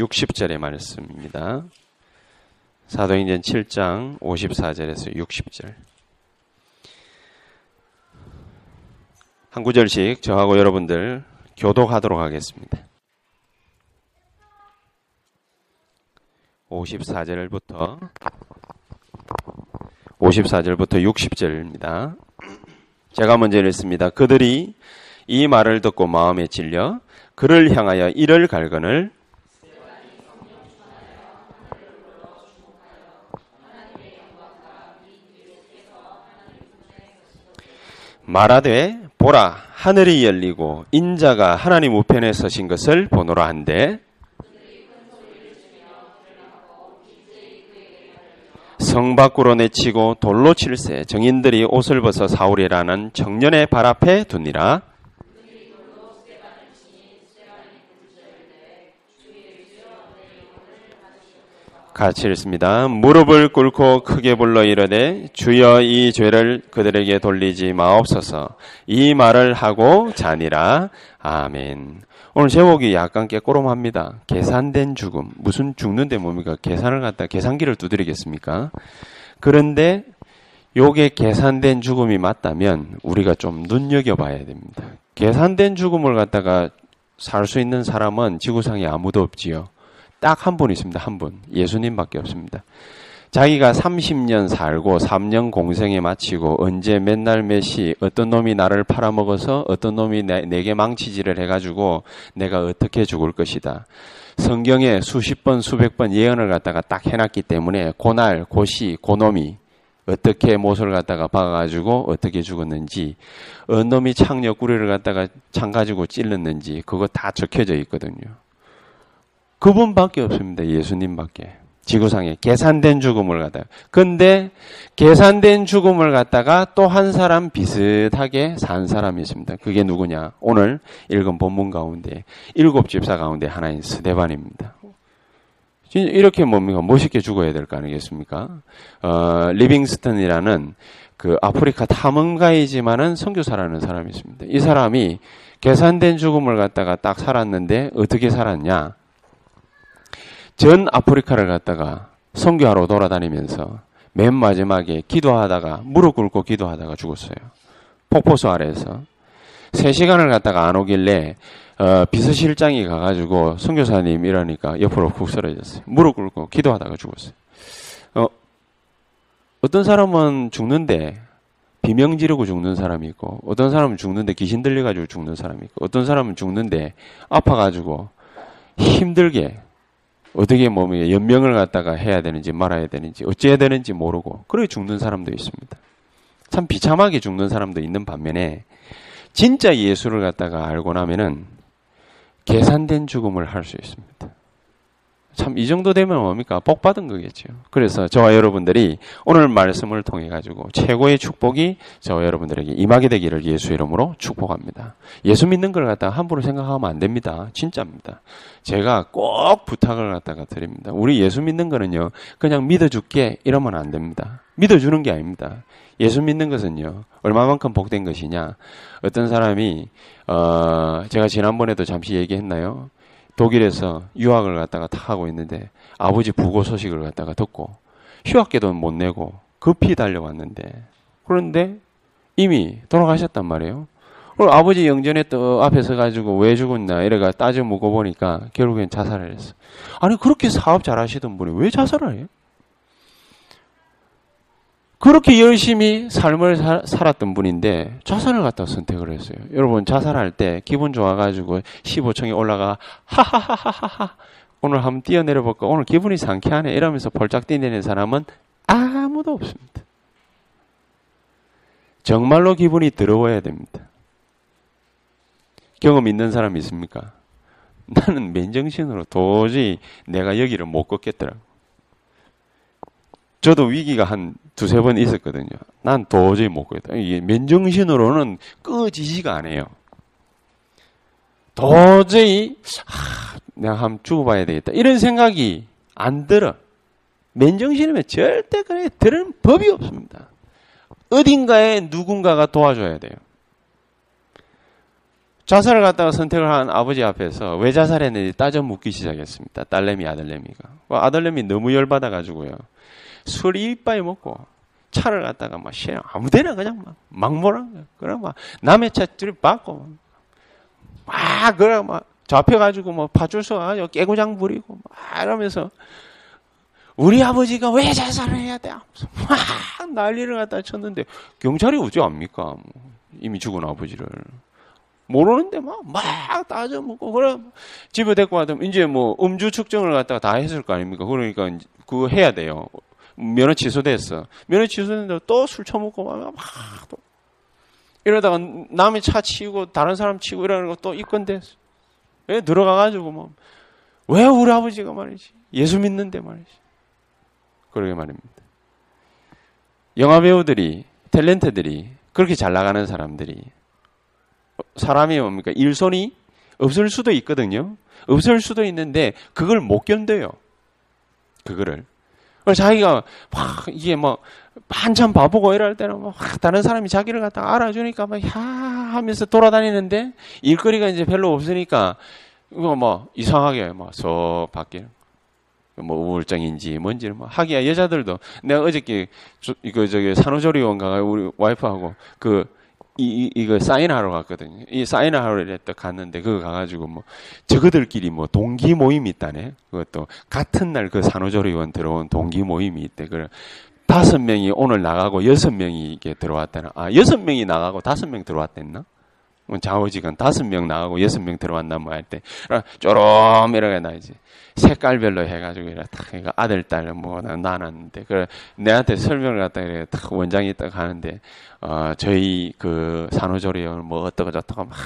60절의 말씀입니다. 사도행전 7장 54절에서 60절. 한 구절씩 저하고 여러분들 교독하도록 하겠습니다. 54절부터 54절부터 60절입니다. 제가 먼저 읽습니다. 그들이 이 말을 듣고 마음에 질려 그를 향하여 이를 갈거늘 말하되 보라 하늘이 열리고 인자가 하나님 우편에 서신 것을 보노라 한데 성 밖으로 내치고 돌로 칠세 정인들이 옷을 벗어 사울이라는 청년의 발 앞에 두니라 같이 읽습니다. 무릎을 꿇고 크게 불러 이르되 주여 이 죄를 그들에게 돌리지 마옵소서. 이 말을 하고 자니라. 아멘. 오늘 제목이 약간 깨꼬름합니다. 계산된 죽음. 무슨 죽는데 뭡니까? 계산을 갖다 계산기를 두드리겠습니까? 그런데 요게 계산된 죽음이 맞다면 우리가 좀 눈여겨봐야 됩니다. 계산된 죽음을 갖다가 살 수 있는 사람은 지구상에 아무도 없지요. 딱 한 분 있습니다. 한 분. 예수님밖에 없습니다. 자기가 30년 살고 3년 공생에 마치고 언제 맨날 몇시 어떤 놈이 나를 팔아먹어서 어떤 놈이 내, 내게 망치질을 해가지고 내가 어떻게 죽을 것이다. 성경에 수십 번 수백 번 예언을 갖다가 딱 해놨기 때문에 고날 고시 고놈이 어떻게 못을 갖다가 박아가지고 어떻게 죽었는지 어느 놈이 창 옆구리를 갖다가 창 가지고 찔렀는지 그거 다 적혀져 있거든요. 그분밖에 없습니다. 예수님밖에. 지구상에 계산된 죽음을 갖다가. 근데 계산된 죽음을 갖다가 또 한 사람 비슷하게 산 사람이 있습니다. 그게 누구냐? 오늘 읽은 본문 가운데 일곱 집사 가운데 하나인 스데반입니다. 이렇게 뭡니까? 멋있게 죽어야 될 거 아니겠습니까? 어, 리빙스턴이라는 그 아프리카 탐험가이지만은 선교사라는 사람이 있습니다. 이 사람이 계산된 죽음을 갖다가 딱 살았는데 어떻게 살았냐? 전 아프리카를 갖다가 선교하러 돌아다니면서 맨 마지막에 기도하다가 무릎 꿇고 기도하다가 죽었어요. 폭포수 아래에서. 세 시간을 갖다가 안 오길래 어, 비서실장이 가가지고 선교사님 이러니까 옆으로 훅 쓰러졌어요. 무릎 꿇고 기도하다가 죽었어요. 어, 어떤 사람은 죽는데 비명 지르고 죽는 사람이 있고 어떤 사람은 죽는데 귀신 들려가지고 죽는 사람이 있고 어떤 사람은 죽는데 아파가지고 힘들게 어떻게 몸에 연명을 갖다가 해야 되는지 말아야 되는지 어찌해야 되는지 모르고 그래 죽는 사람도 있습니다. 참 비참하게 죽는 사람도 있는 반면에 진짜 예수를 갖다가 알고 나면은 계산된 죽음을 할 수 있습니다. 참 이 정도 되면 뭡니까? 복 받은 거겠죠. 그래서 저와 여러분들이 오늘 말씀을 통해 가지고 최고의 축복이 저와 여러분들에게 임하게 되기를 예수 이름으로 축복합니다. 예수 믿는 걸 갖다가 함부로 생각하면 안 됩니다. 진짜입니다. 제가 꼭 부탁을 갖다가 드립니다. 우리 예수 믿는 거는요. 그냥 믿어 줄게 이러면 안 됩니다. 믿어 주는 게 아닙니다. 예수 믿는 것은요. 얼마만큼 복된 것이냐. 어떤 사람이 어 제가 지난번에도 잠시 얘기했나요? 독일에서 유학을 갖다가 다 하고 있는데 아버지 부고 소식을 갖다가 듣고 휴학계도 못 내고 급히 달려왔는데 그런데 이미 돌아가셨단 말이에요. 그리고 아버지 영전에 또 앞에 서가지고 왜 죽었나 이래가 따져 묻고 보니까 결국엔 자살을 했어. 아니 그렇게 사업 잘하시던 분이 왜 자살을 해요? 그렇게 열심히 삶을 사, 살았던 분인데 자살을 갖다 선택을 했어요. 여러분 자살할 때 기분 좋아가지고 15층에 올라가 하하하하하 오늘 한번 뛰어내려 볼까 오늘 기분이 상쾌하네 이러면서 벌짝 뛰내는 사람은 아무도 없습니다. 정말로 기분이 더러워야 됩니다. 경험 있는 사람 있습니까? 나는 맨정신으로 도저히 내가 여기를 못 걷겠더라고. 저도 위기가 한 두세 번 있었거든요. 난 도저히 못 걷겠다. 이게 맨정신으로는 꺼지지가 않아요. 도저히, 하, 내가 한번 죽어봐야 되겠다. 이런 생각이 안 들어. 맨정신이면 절대 그래 들은 법이 없습니다. 어딘가에 누군가가 도와줘야 돼요. 자살을 갖다가 선택을 한 아버지 앞에서 왜 자살했는지 따져 묻기 시작했습니다. 딸내미, 아들내미가. 뭐 아들내미 너무 열받아가지고요. 술 이빠이 먹고 차를 갖다가 막 시랑 아무데나 그냥 막 막몰한 거야. 그럼 막 남의 차 들이받고 막 그래 막 잡혀가지고 뭐 파출소 가지고 깨고장 부리고 막 이러면서 우리 아버지가 왜 자살을 해야 돼? 막 난리를 갖다 쳤는데 경찰이 압니까? 뭐 이미 죽은 아버지를. 모르는데 막, 막 따져먹고, 그래. 집에 데리고 가면 이제 뭐 음주 측정을 갖다가 다 했을 거 아닙니까? 그러니까 그거 해야 돼요. 면허 취소됐어. 면허 취소됐는데 또 술 처먹고 막, 막 또. 이러다가 남의 차 치고 다른 사람 치고 이러는 거 또 입건됐어. 왜 들어가가지고 뭐, 왜 우리 아버지가 말이지. 예수 믿는데 말이지. 그러게 말입니다. 영화 배우들이, 탤런트들이, 그렇게 잘 나가는 사람들이, 사람이 뭡니까? 일손이 없을 수도 있거든요. 없을 수도 있는데, 그걸 못 견뎌요. 그거를. 자기가 막 이게 뭐 한참 바보고 이럴 때는 막 다른 사람이 자기를 갖다 알아주니까 막 야 하면서 돌아다니는데 일거리가 이제 별로 없으니까 이거 뭐 이상하게 막서 밖에 뭐 우울증인지 뭔지 뭐 하기야 여자들도 내가 어저께 저, 이거 저기 산후조리원 가가 우리 와이프하고 그 이, 이, 거 사인하러 갔거든요. 이 사인하러 이랬다 갔는데, 그거 가가지고 뭐, 저거들끼리 뭐, 동기 모임이 있다네. 그것도, 같은 날 그 산후조리원 들어온 동기 모임이 있대. 그래. 다섯 명이 오늘 나가고 여섯 명이 이게 들어왔다나. 아, 여섯 명이 나가고 다섯 명 들어왔댔나? 좌우지간 다섯 명 나가고 여섯 명 들어왔나 뭐 할 때, 쪼롬 이러게 나 이제 색깔별로 해가지고 이래 탁 아들 딸 뭐 나눴는데 그래 내한테 설명을 갖다 이래 탁 원장이 딱 하는데 어 저희 그 산후조리원 뭐 어떠고 저떠고 막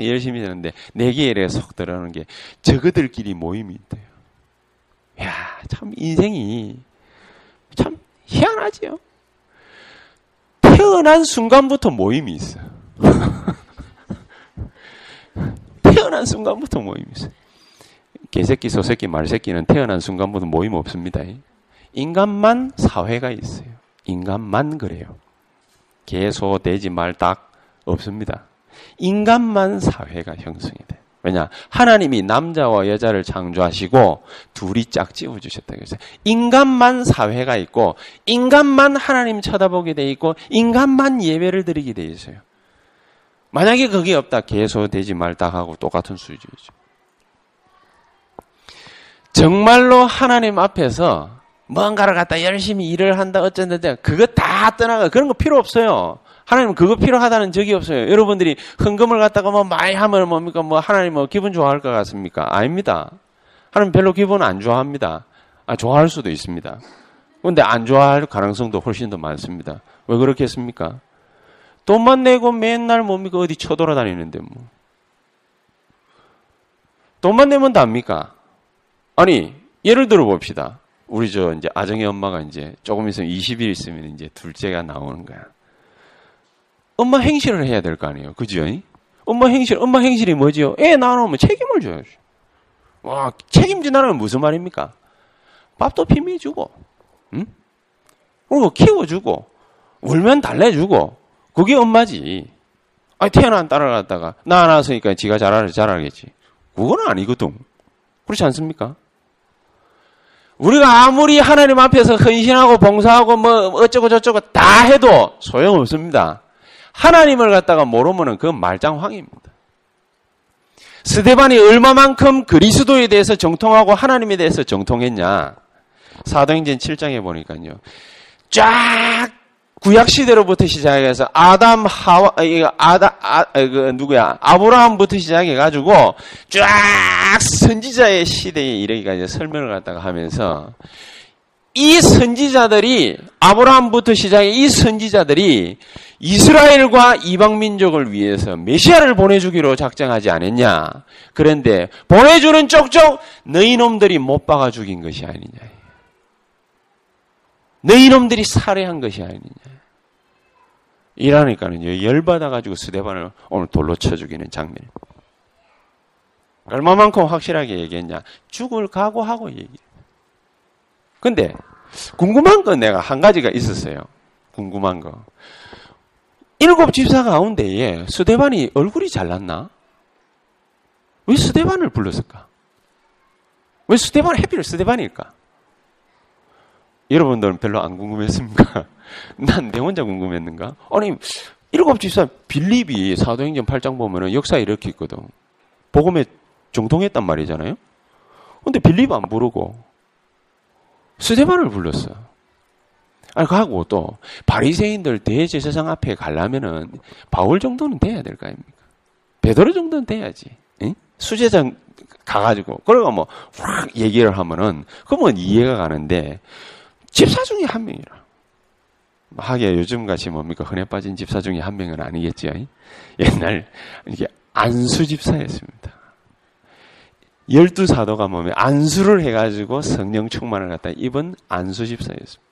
열심히 하는데 내기에 이래 속 들어오는 게 저그들끼리 모임이 있대요. 야 참 인생이 참 희한하지요. 태어난 순간부터 모임이 있어. 태어난 순간부터 모임이 있어요. 개새끼, 소새끼, 말새끼는 태어난 순간부터 모임 없습니다. 인간만 사회가 있어요. 인간만 그래요. 개, 소, 돼지, 말, 닭 없습니다. 인간만 사회가 형성이 돼. 왜냐? 하나님이 남자와 여자를 창조하시고 둘이 짝 지어 주셨다. 그래서 인간만 사회가 있고 인간만 하나님 쳐다보게 돼 있고 인간만 예배를 드리게 돼 있어요. 만약에 그게 없다, 개소, 돼지, 말, 닭하고 똑같은 수준이죠. 정말로 하나님 앞에서 뭔가를 갖다 열심히 일을 한다, 어쩐다, 그거 다 떠나가. 그런 거 필요 없어요. 하나님은 그거 필요하다는 적이 없어요. 여러분들이 헌금을 갖다가 뭐 많이 하면 뭡니까? 뭐 하나님 뭐 기분 좋아할 것 같습니까? 아닙니다. 하나님 별로 기분 안 좋아합니다. 아, 좋아할 수도 있습니다. 그런데 안 좋아할 가능성도 훨씬 더 많습니다. 왜 그렇겠습니까? 돈만 내고 맨날 뭡니까? 어디 쳐돌아다니는데 뭐. 돈만 내면 답니까? 아니, 예를 들어 봅시다. 우리 저 이제 아정의 엄마가 이제 조금 있으면 20일 있으면 이제 둘째가 나오는 거야. 엄마 행실을 해야 될 거 아니에요. 그죠? 엄마 행실, 엄마 행실이 뭐지요? 애 낳아놓으면 책임을 줘야죠. 와, 책임진다는 건 무슨 말입니까? 밥도 비밀 주고, 응? 그리고 키워주고, 울면 달래주고, 그게 엄마지. 아 태어난 갖다가, 나 낳았으니까 지가 잘하, 잘하겠지. 그건 아니거든. 그렇지 않습니까? 우리가 아무리 하나님 앞에서 헌신하고 봉사하고 뭐 어쩌고 저쩌고 다 해도 소용없습니다. 하나님을 갖다가 모르면은 그건 말짱황입니다. 스데반이 얼마만큼 그리스도에 대해서 정통하고 하나님에 대해서 정통했냐? 사도행전 7장에 보니까요. 쫙 구약 시대로부터 시작해서 아담 하와 이거 아다 아, 그 누구야 아브라함부터 시작해 가지고 쫙 선지자의 시대에 이르기까지 설명을 갖다가 하면서 이 선지자들이 아브라함부터 시작해 이 선지자들이 이스라엘과 이방 민족을 위해서 메시아를 보내주기로 작정하지 않았냐? 그런데 보내주는 쪽쪽 너희 놈들이 못 박아 죽인 것이 아니냐? 너희 놈들이 살해한 것이 아니냐. 이러니까는 열받아가지고 스데반을 오늘 돌로 쳐 죽이는 장면. 얼마만큼 확실하게 얘기했냐. 죽을 각오하고 얘기. 근데 궁금한 건 내가 한 가지가 있었어요. 궁금한 거. 일곱 집사 가운데에 스데반이 얼굴이 잘났나? 왜 스데반을 불렀을까? 왜 스데반 해피를 스데반일까? 여러분들은 별로 안 궁금했습니까? 난 내 혼자 궁금했는가? 아니, 일곱 집사 빌립이 사도행전 8장 보면은 역사에 이렇게 있거든. 복음에 정통했단 말이잖아요? 근데 빌립 안 부르고 스데반을 불렀어. 아니, 하고 또 바리새인들 대제사장 앞에 가려면은 바울 정도는 돼야 될 거 아닙니까? 베드로 정도는 돼야지. 응? 수제장 가가지고 그러고 뭐확 얘기를 하면은 그러면 이해가 가는데 집사 중에 한 명이라. 하게 요즘 같이 뭡니까 흔해 빠진 집사 중에 한 명은 아니겠지요. 옛날 이게 안수 집사였습니다. 열두 사도가 몸에 안수를 해가지고 성령 충만을 갖다 입은 안수 집사였습니다.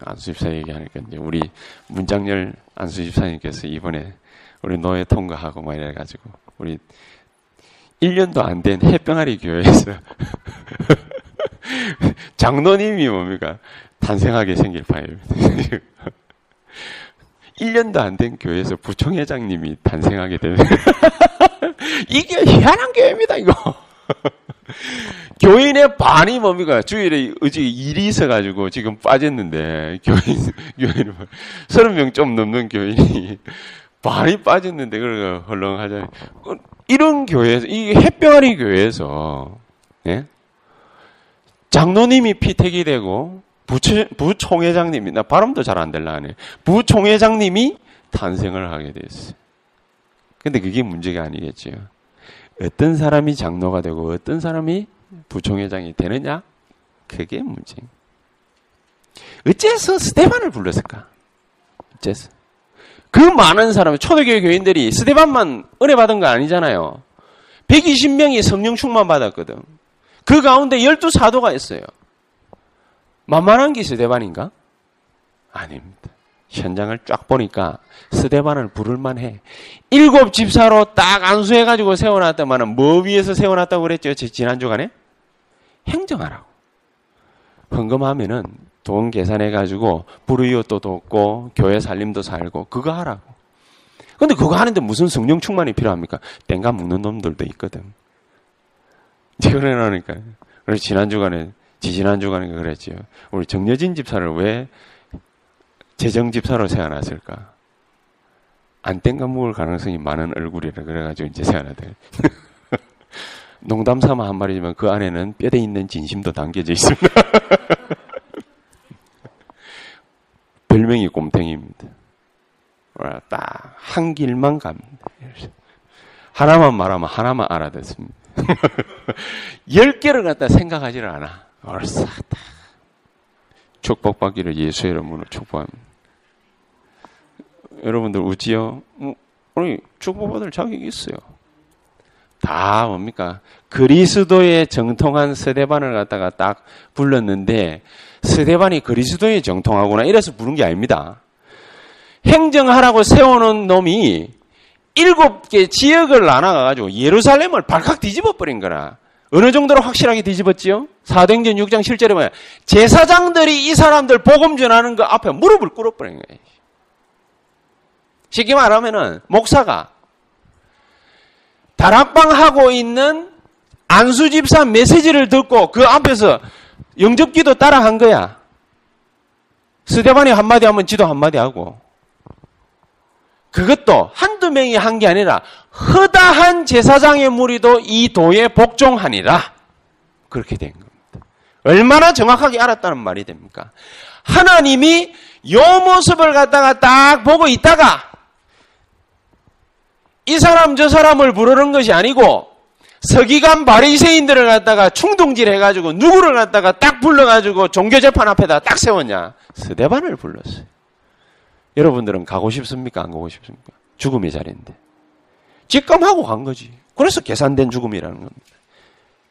안수 집사 얘기하니까 이제 우리 문장열 안수 집사님께서 이번에 우리 노예 통과하고 막 이래가지고 우리 1년도 안된 햇병아리 교회에서 장로님이 뭡니까? 탄생하게 생길 바입니다. 1년도 안 된 교회에서 부총회장님이 탄생하게 되는. 이게 희한한 교회입니다, 이거. 교인의 반이 뭡니까? 주일에 어제 일이 있어가지고 지금 빠졌는데, 교인, 교인, 30명 좀 넘는 교인이 반이 빠졌는데, 그러니까 헐렁하잖아요. 이런 교회에서, 이 햇병아리 교회에서, 예? 장로님이 피택이 되고 부처, 부총회장님이 나 발음도 잘 안 될라 하네. 부총회장님이 탄생을 하게 됐어요. 근데 그게 문제가 아니겠지요. 어떤 사람이 장로가 되고 어떤 사람이 부총회장이 되느냐? 그게 문제. 어째서 스테반을 불렀을까? 어째서? 그 많은 사람, 초대교회 교인들이 스테반만 은혜 받은 거 아니잖아요. 120명이 성령 충만 받았거든. 그 가운데 열두 사도가 있어요. 만만한 게 스데반인가? 아닙니다. 현장을 쫙 보니까 스데반을 부를만 해. 일곱 집사로 딱 안수해가지고 세워놨더만은 뭐 위에서 세워놨다고 그랬죠? 지난 주간에? 행정하라고. 헌금하면은 돈 계산해가지고 불의옷도 돕고 교회 살림도 살고 그거 하라고. 근데 그거 하는데 무슨 성령 충만이 필요합니까? 땡가 묵는 놈들도 있거든. 그러니까. 그래서 지난 주간에, 지지난 주간에 그랬지요. 우리 정여진 집사를 왜 재정 집사로 세워놨을까? 안 땡가 먹을 가능성이 많은 얼굴이라 그래가지고 이제 세워놨대. 농담 삼아 한 말이지만 그 안에는 뼈대 있는 진심도 담겨져 있습니다. 별명이 곰탱이입니다. 딱 한 길만 갑니다. 하나만 말하면 하나만 알아듣습니다. 열 개를 갖다 생각하지를 않아. 얼싸다. 축복받기를 예수의 이름으로 축복합니다. 여러분들 우지요? 우리 어, 축복받을 자격이 있어요. 다 뭡니까? 그리스도의 정통한 세대반을 갖다가 딱 불렀는데 세대반이 그리스도의 정통하구나 이래서 부른 게 아닙니다. 행정하라고 세워놓은 놈이 일곱 개 지역을 나눠가지고 예루살렘을 발칵 뒤집어 버린 거라. 어느 정도로 확실하게 뒤집었지요? 사도행전 6장 7절에 뭐야? 제사장들이 이 사람들 복음 전하는 거 앞에 무릎을 꿇어버린 거예요. 쉽게 말하면은 목사가 다락방 하고 있는 안수 집사 메시지를 듣고 그 앞에서 영접기도 따라 한 거야. 스테반이 한마디 하면 지도 한마디 하고 그것도 한두 명이 한 게 아니라 허다한 제사장의 무리도 이 도에 복종하니라. 그렇게 된 겁니다. 얼마나 정확하게 알았다는 말이 됩니까? 하나님이 요 모습을 갖다가 딱 보고 있다가 이 사람 저 사람을 부르는 것이 아니고 서기관 바리새인들을 갖다가 충동질 해가지고 누구를 갖다가 딱 불러가지고 종교 재판 앞에다 딱 세웠냐? 스데반을 불렀어요. 여러분들은 가고 싶습니까? 안 가고 싶습니까? 죽음의 자리인데. 직감하고 간 거지. 그래서 계산된 죽음이라는 겁니다.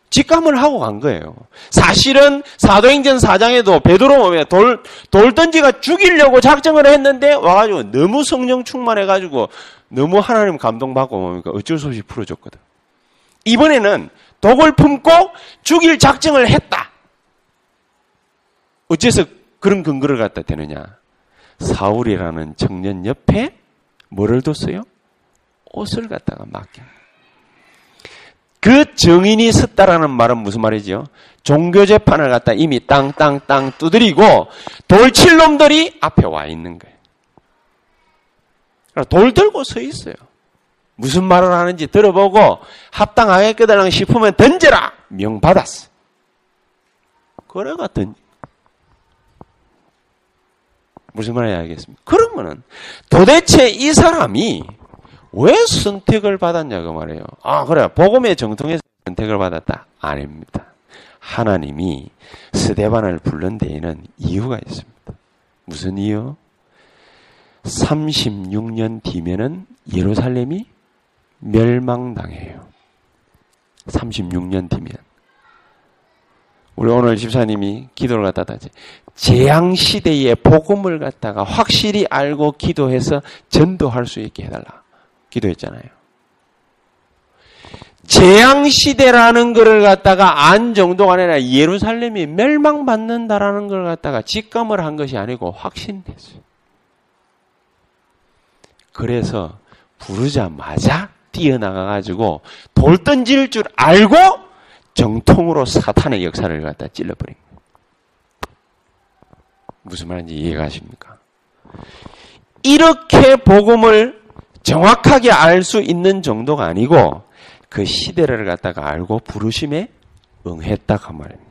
직감을 하고 간 거예요. 사실은 사도행전 4장에도 베드로 돌, 돌 던지가 죽이려고 작정을 했는데 와가지고 너무 성령 충만해가지고 너무 하나님 감동받고 뭡니까 어쩔 수 없이 풀어줬거든. 이번에는 독을 품고 죽일 작정을 했다. 어째서 그런 근거를 갖다 대느냐? 사울이라는 청년 옆에 뭐를 뒀어요? 옷을 갖다가 맡겨. 그 정인이 섰다라는 말은 무슨 말이죠? 종교 재판을 갖다 이미 땅땅땅 두드리고 돌칠 놈들이 앞에 와 있는 거예요. 돌 들고 서 있어요. 무슨 말을 하는지 들어보고 합당하겠거든 싶으면 던져라! 명 받았어. 그래가 던 무슨 말인지 알겠습니까? 그러면은 도대체 이 사람이 왜 선택을 받았냐 그 말이에요. 아 그래 복음의 정통에서 선택을 받았다 아닙니다. 하나님이 스데반을 불른 데에는 이유가 있습니다. 무슨 이유? 36년 뒤면은 예루살렘이 멸망당해요. 36년 뒤면. 우리 오늘 집사님이 기도를 갖다 하지. 재앙 시대의 복음을 갖다가 확실히 알고 기도해서 전도할 수 있게 해달라. 기도했잖아요. 재앙 시대라는 것을 갖다가 안 정도가 아니라 예루살렘이 멸망받는다라는 걸 갖다가 직감을 한 것이 아니고 확신했어요. 그래서 부르자마자 뛰어나가가지고 돌 던질 줄 알고 정통으로 사탄의 역사를 갖다 찔러버린 거예요. 무슨 말인지 이해가 하십니까? 이렇게 복음을 정확하게 알 수 있는 정도가 아니고 그 시대를 갖다가 알고 부르심에 응했다 그 말입니다.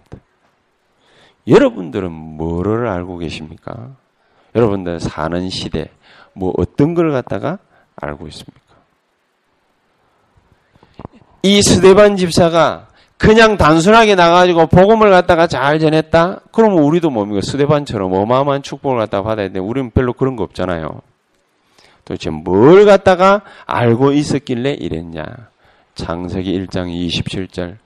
여러분들은 뭐를 알고 계십니까? 여러분들 사는 시대 뭐 어떤 걸 갖다가 알고 있습니까? 이 스데반 집사가 그냥 단순하게 나가가지고 복음을 갖다가 잘 전했다? 그러면 우리도 뭡니까? 스데반처럼 어마어마한 축복을 갖다가 받아야 돼. 우리는 별로 그런 거 없잖아요. 도대체 뭘 갖다가 알고 있었길래 이랬냐? 창세기 1장 27절.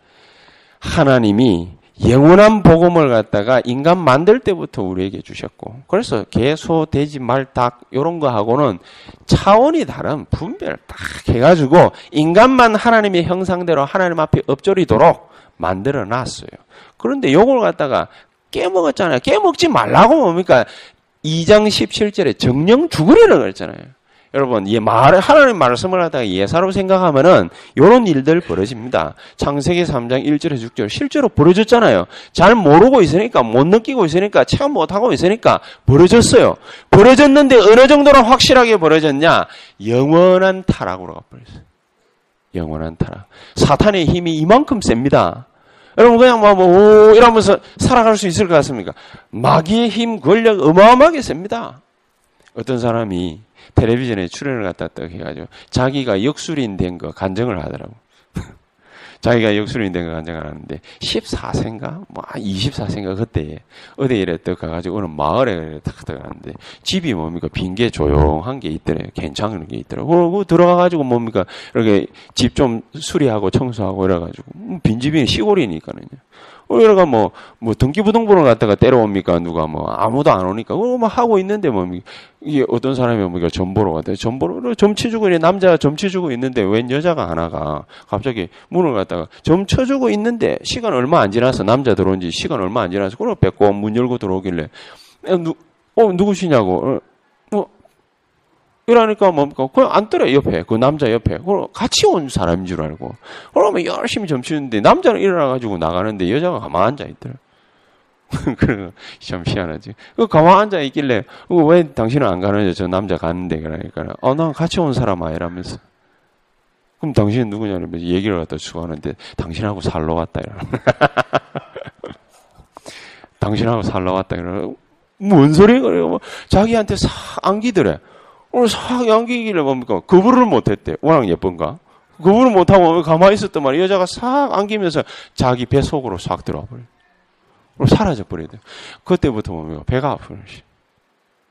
하나님이 영원한 복음을 갖다가 인간 만들 때부터 우리에게 주셨고 그래서 개, 소, 돼지, 말, 닭 이런 거하고는 차원이 다른 분별 딱 해가지고 인간만 하나님의 형상대로 하나님 앞에 엎조리도록 만들어 놨어요. 그런데 요걸 갖다가 깨먹었잖아요. 깨먹지 말라고 뭡니까? 2장 17절에 정령 죽으리라 그랬잖아요. 여러분, 이 말, 하나님 말씀을 하다가 예사로 생각하면은 요런 일들 벌어집니다. 창세기 3장 1절에 6절 실제로 벌어졌잖아요. 잘 모르고 있으니까, 못 느끼고 있으니까, 체험 못하고 있으니까 벌어졌어요. 벌어졌는데 어느 정도로 확실하게 벌어졌냐? 영원한 타락으로 가버렸어요. 영원한 타락. 사탄의 힘이 이만큼 셉니다. 여러분 그냥 뭐, 뭐 오, 이러면서 살아갈 수 있을 것 같습니까? 마귀의 힘, 권력 어마어마하게 셉니다. 어떤 사람이 텔레비전에 출연을 갖다 딱 해가지고 자기가 역술인 된 거 간증을 하더라고. 자기가 역술인 된 거 간증을 하는데 14세인가? 뭐 24세인가 그때 어디 이래 딱 가가지고 어느 마을에 딱 들어가는데 집이 뭡니까 빈게 조용한 게 있더래요. 괜찮은 게 있더라고. 그러고 들어가가지고 뭡니까 이렇게 집 좀 수리하고 청소하고 이래가지고 음, 빈집이 시골이니까는요. 우리가 뭐, 뭐, 등기부등본을 갖다가 때려옵니까? 누가 뭐, 아무도 안 오니까. 그거 뭐 하고 있는데 뭐, 이게 어떤 사람이 뭡니까? 점보러 갔대. 점보러, 점치주고 있는 남자가 점치주고 있는데 웬 여자가 하나가 갑자기 문을 갖다가 점쳐주고 있는데 시간 얼마 안 지나서 남자 들어온 지 시간 얼마 안 지나서 그걸 뺏고 문 열고 들어오길래, 누, 어, 누구시냐고. 어, 이러니까 뭡니까? 그냥 앉더래, 옆에. 그 남자 옆에. 그럼 같이 온 사람인 줄 알고. 그러면 열심히 점치는데, 남자는 일어나가지고 나가는데, 여자가 가만 앉아있더래. 그래, 참 희한하지. 그 가만 앉아있길래, 왜 당신은 안 가느냐? 저 남자 갔는데, 그러니까. 어, 난 같이 온 사람아, 이러면서. 그럼 당신은 누구냐? 이러면서 얘기를 갖다 추구하는데, 당신하고 살러 갔다, 이러면. 당신하고 살러 왔다. 그러고, 뭔 소리야? 그래요. 뭐 자기한테 싹 안기더래. 오늘 싹 안기기를 뭡니까? 거부를 못했대. 워낙 예쁜가? 거부를 못하고 가만히 있었단 말이야. 여자가 싹 안기면서 자기 배 속으로 싹 들어와 버려. 사라져 버려야 돼. 그때부터 뭡니까? 배가 아프는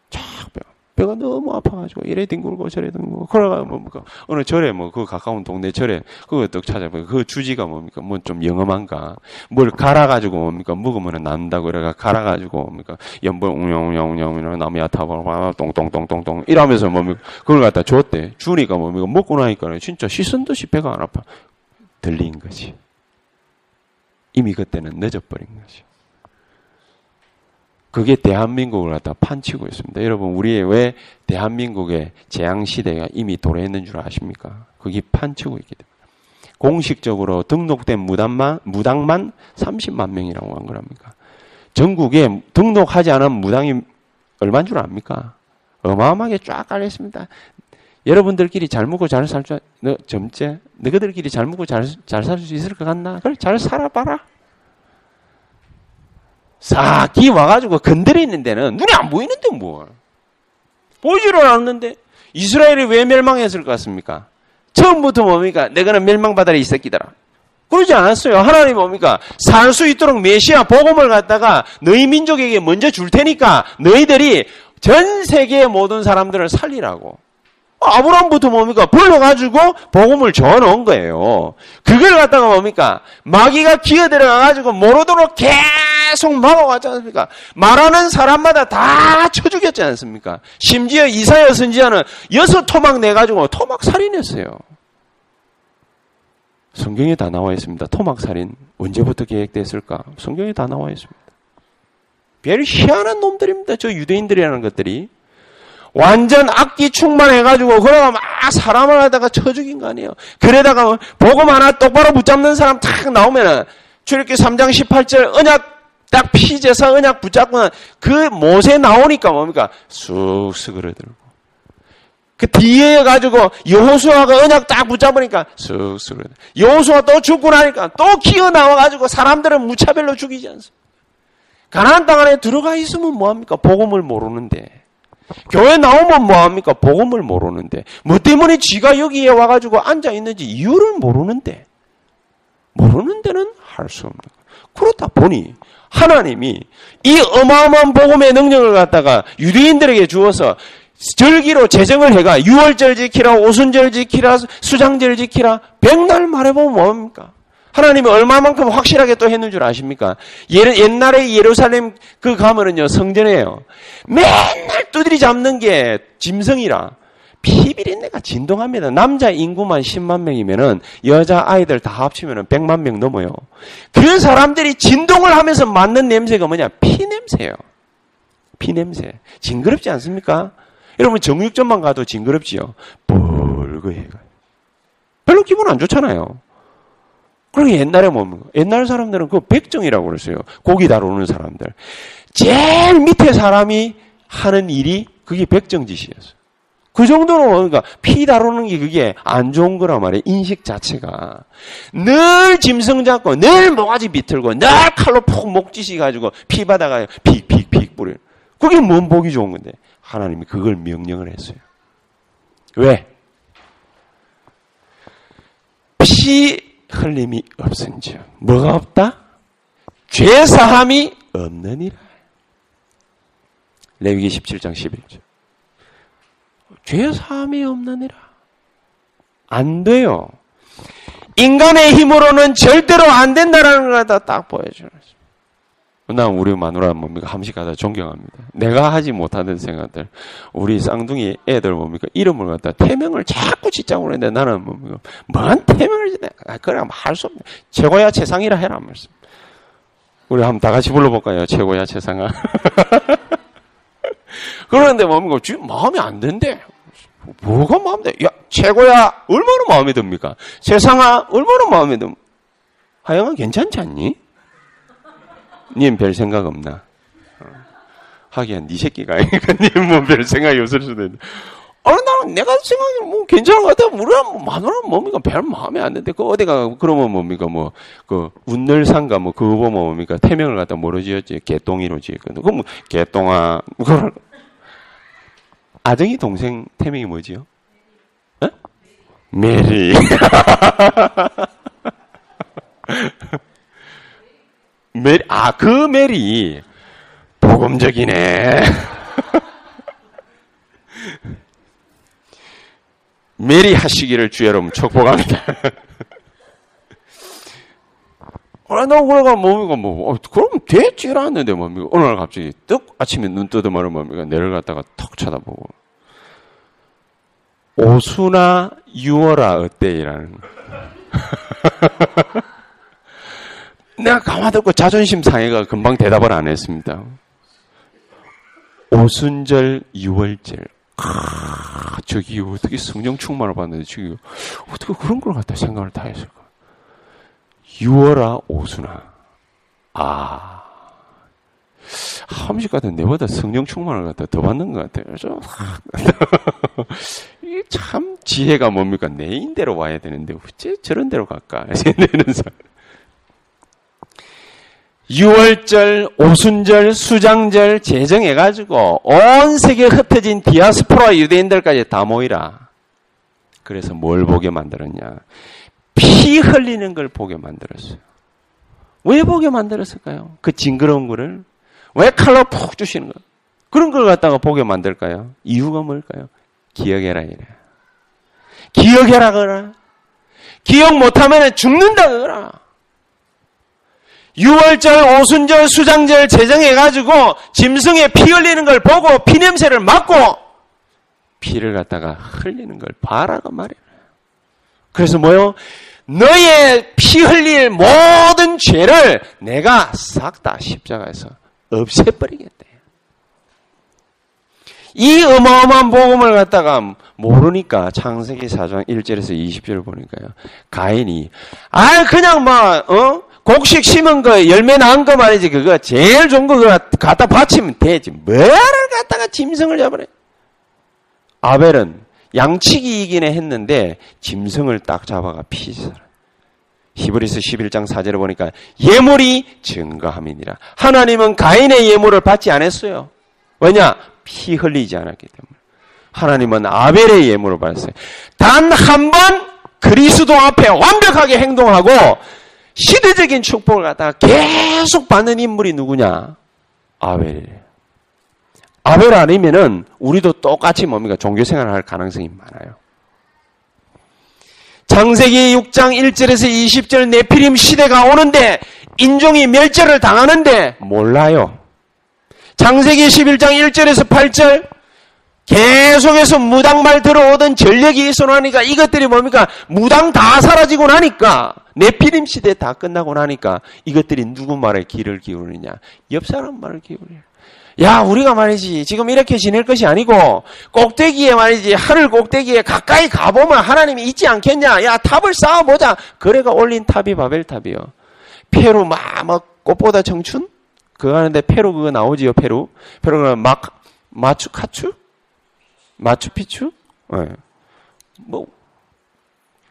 쫙 배가. 배가 너무 아파가지고 이래 뒹굴고 저래 뒹굴고 그러가 뭡니까 어느 절에 뭐 그 가까운 동네 절에 그거 떡 찾아보니까 그 주지가 뭡니까? 뭐 좀 영험한가? 뭘 갈아가지고 뭡니까? 먹으면 난다고 그래가 갈아가지고 뭡니까? 연불 웅영웅영웅영 나무 얕아봐 똥똥똥똥똥 이러면서 뭡니까? 그걸 갖다 줬대. 주니까 뭡니까? 먹고 나니까 진짜 씻은 듯이 배가 안 아파. 들린 거지. 이미 그때는 늦어버린 거지 그게 대한민국을 갖다 판치고 있습니다. 여러분, 우리 왜 대한민국의 재앙시대가 이미 도래했는 줄 아십니까? 그게 판치고 있기 때문에. 공식적으로 등록된 무당만, 무당만 30만 명이라고 한 거랍니까? 전국에 등록하지 않은 무당이 얼마인 줄 압니까? 어마어마하게 쫙 깔려있습니다. 여러분들끼리 잘 먹고 잘 살 줄, 너 점째? 너희들끼리 잘 먹고 잘, 잘 살 수 있을 것 같나? 그래, 잘 살아봐라. 싹이 와가지고 건드려 있는 데는 눈이 안 보이는데 뭘. 보지를 않는데 이스라엘이 왜 멸망했을 것 같습니까? 처음부터 뭡니까? 내가는 멸망받아라 이 새끼들아. 그러지 않았어요. 하나님 뭡니까? 살 수 있도록 메시아 복음을 갖다가 너희 민족에게 먼저 줄 테니까 너희들이 전 세계의 모든 사람들을 살리라고. 아브라함부터 뭡니까? 불러가지고 복음을 줘놓은 거예요. 그걸 갖다가 뭡니까? 마귀가 기어들어가가지고 모르도록 계속 막아왔지 않습니까? 말하는 사람마다 다 쳐죽였지 않습니까? 심지어 이사야 선지자는 여섯 토막 내가지고 토막 살인했어요. 성경에 다 나와 있습니다. 토막 살인 언제부터 계획됐을까? 성경에 다 나와 있습니다. 별 희한한 놈들입니다. 저 유대인들이라는 것들이. 완전 악기 충만해가지고 그러가 막 사람을 하다가 쳐 죽인 거 아니에요. 그러다가 복음 하나 똑바로 붙잡는 사람 탁 나오면은 출애기 3장 18절 언약 딱 피제사 언약 붙잡고 그 못에 나오니까 뭡니까 쑥 스그러들고 그 뒤에 가지고 여호수아가 언약 딱 붙잡으니까 쑥 스그러들. 여호수아 또 죽고 나니까 또 기어 나와 가지고 사람들은 무차별로 죽이지 않습니까? 가나안 땅 안에 들어가 있으면 뭐 합니까? 복음을 모르는데. 교회 나오면 뭐합니까? 복음을 모르는데. 뭐 때문에 지가 여기에 와가지고 앉아있는지 이유를 모르는데. 모르는 데는 할 수 없는. 그렇다 보니 하나님이 이 어마어마한 복음의 능력을 갖다가 유대인들에게 주어서 절기로 제정을 해가 6월절 지키라, 오순절 지키라, 수장절 지키라, 백날 말해보면 뭐합니까? 하나님이 얼마만큼 확실하게 또 했는 줄 아십니까? 옛날에 예루살렘 그 가면은요, 성전에요. 맨날 두드리 잡는 게 짐승이라. 피비린내가 진동합니다. 남자 인구만 10만 명이면은 여자 아이들 다 합치면은 100만 명 넘어요. 그 사람들이 진동을 하면서 맡는 냄새가 뭐냐? 피 냄새예요. 피 냄새. 징그럽지 않습니까? 여러분 정육점만 가도 징그럽지요. 뻘거해가. 별로 기분 안 좋잖아요. 그리고 옛날에 뭡니까? 옛날 사람들은 그 백정이라고 그랬어요. 고기 다루는 사람들. 제일 밑에 사람이 하는 일이 그게 백정짓이었어요. 그 정도로 뭡니까? 피 다루는 게 그게 안 좋은 거란 말이에요. 인식 자체가. 늘 짐승 잡고, 늘 모가지 비틀고, 늘 칼로 푹 목짓이 가지고 피 받아가요. 픽픽픽 뿌려. 그게 뭔 복이 좋은 건데. 하나님이 그걸 명령을 했어요. 왜? 피 흘림이 없은지요. 뭐가 없다? 죄 사함이 없느니라. 레위기 17장 11절. 죄 사함이 없느니라. 안 돼요. 인간의 힘으로는 절대로 안 된다라는 걸다딱 보여주는 거죠. 난 우리 마누라 뭡니까? 함식하다 존경합니다. 내가 하지 못하는 생각들. 우리 쌍둥이 애들 뭡니까? 이름을 갖다 태명을 자꾸 짓자고 그러는데 나는 뭡니까? 뭔 태명을 짓냐? 아, 그래, 할수 없네. 최고야 최상이라 해라, 말씀. 우리 한번 다 같이 불러볼까요? 최고야 최상아. 그런데 뭡니까? 지금 마음에 안 든대. 뭐가 마음에 돼? 야, 최고야, 얼마나 마음에 듭니까? 최상아, 얼마나 마음에 듭? 하영아, 괜찮지 않니? 님 별 생각 없나? 어. 하기야, 네 새끼가 아니니까 님뭐별 생각이 없을 수도 있는데. 아, 나는 내가 생각해 뭐 괜찮은 것 같아. 우리는 뭐 마누라 뭡니까? 별 마음에 안 드는데 그 어디가 그러면 뭡니까? 뭐 그 운늘산가 뭐 그거 보면 뭡니까? 태명을 갖다 뭐로 지었지? 개똥이로 지었거든. 그럼 뭐 개똥아 그걸 아정이 동생 태명이 뭐지요? 어? 메리. 메리 아 그 메리 복음적이네. 메리 하시기를 주 여러분 축복합니다. 아, 나 그래가 뭡니까, 뭐, 어, 그럼 됐지라는데 뭡니까. 날 갑자기 떡 아침에 눈 뜨더만은 뭡니까. 내려갔다가 턱 쳐다보고. 오수나 유어라 어때 이라는. 내가 가만 듣고 자존심 상해가 금방 대답을 안 했습니다. 오순절 유월절. 아, 저기 어떻게 성령 충만을 받는데 저기 어떻게 그런 걸 갖다 생각을 다 했을까? 유월아 오순아. 아. 함식 같은 내보다 성령 충만을 갖다 더 받는 것 같아요. 이게 참 지혜가 뭡니까? 내 인대로 와야 되는데 어째 저런 데로 갈까? 내는 6월절, 오순절, 수장절 제정해가지고 온 세계에 흩어진 디아스포라 유대인들까지 다 모이라. 그래서 뭘 보게 만들었냐? 피 흘리는 걸 보게 만들었어요. 왜 보게 만들었을까요? 그 징그러운 거를? 왜 칼로 푹 주시는 거? 그런 걸 갖다가 보게 만들까요? 이유가 뭘까요? 기억해라 이래. 기억해라 그라. 기억 못하면 죽는다 그라. 6월절, 오순절, 수장절 제정해가지고 짐승에 피 흘리는 걸 보고 피 냄새를 맡고 피를 갖다가 흘리는 걸 봐라가 말이에요. 그래서 뭐요? 너의 피 흘릴 모든 죄를 내가 싹 다 십자가에서 없애버리겠대. 이 어마어마한 복음을 갖다가 모르니까 창세기 4장 1절에서 20절을 보니까요. 가인이 아 그냥 막 어? 곡식 심은 거 열매 낳은 거 말이지 그거 제일 좋은 거 그거 갖다 바치면 되지 뭐를 갖다가 짐승을 잡으래. 아벨은 양치기 이기네 했는데 짐승을 딱 잡아가 피지라. 히브리스 11장 4절을 보니까 예물이 증거함이니라. 하나님은 가인의 예물을 받지 않았어요. 왜냐? 피 흘리지 않았기 때문에. 하나님은 아벨의 예물을 받았어요. 단 한 번 그리스도 앞에 완벽하게 행동하고 시대적인 축복을 갖다가 계속 받는 인물이 누구냐? 아벨이에요. 아벨 아니면은 우리도 똑같이 뭡니까? 종교 생활을 할 가능성이 많아요. 창세기 6장 1절에서 20절 네피림 시대가 오는데 인종이 멸절을 당하는데 몰라요. 창세기 11장 1절에서 8절 계속해서 무당말 들어오던 전력이 있어 나니까 이것들이 뭡니까? 무당 다 사라지고 나니까 네피림 시대 다 끝나고 나니까 이것들이 누구 말에 귀를 기울이냐? 옆 사람 말을 기울이냐? 야, 우리가 말이지, 지금 이렇게 지낼 것이 아니고, 꼭대기에 말이지, 하늘 꼭대기에 가까이 가보면 하나님이 있지 않겠냐? 야, 탑을 쌓아보자. 그래가 올린 탑이 바벨탑이요. 페루, 막, 막, 꽃보다 청춘? 그거 하는데 페루 그거 나오지요, 페루? 페루가 막, 마추카추? 마추피추? 네. 뭐,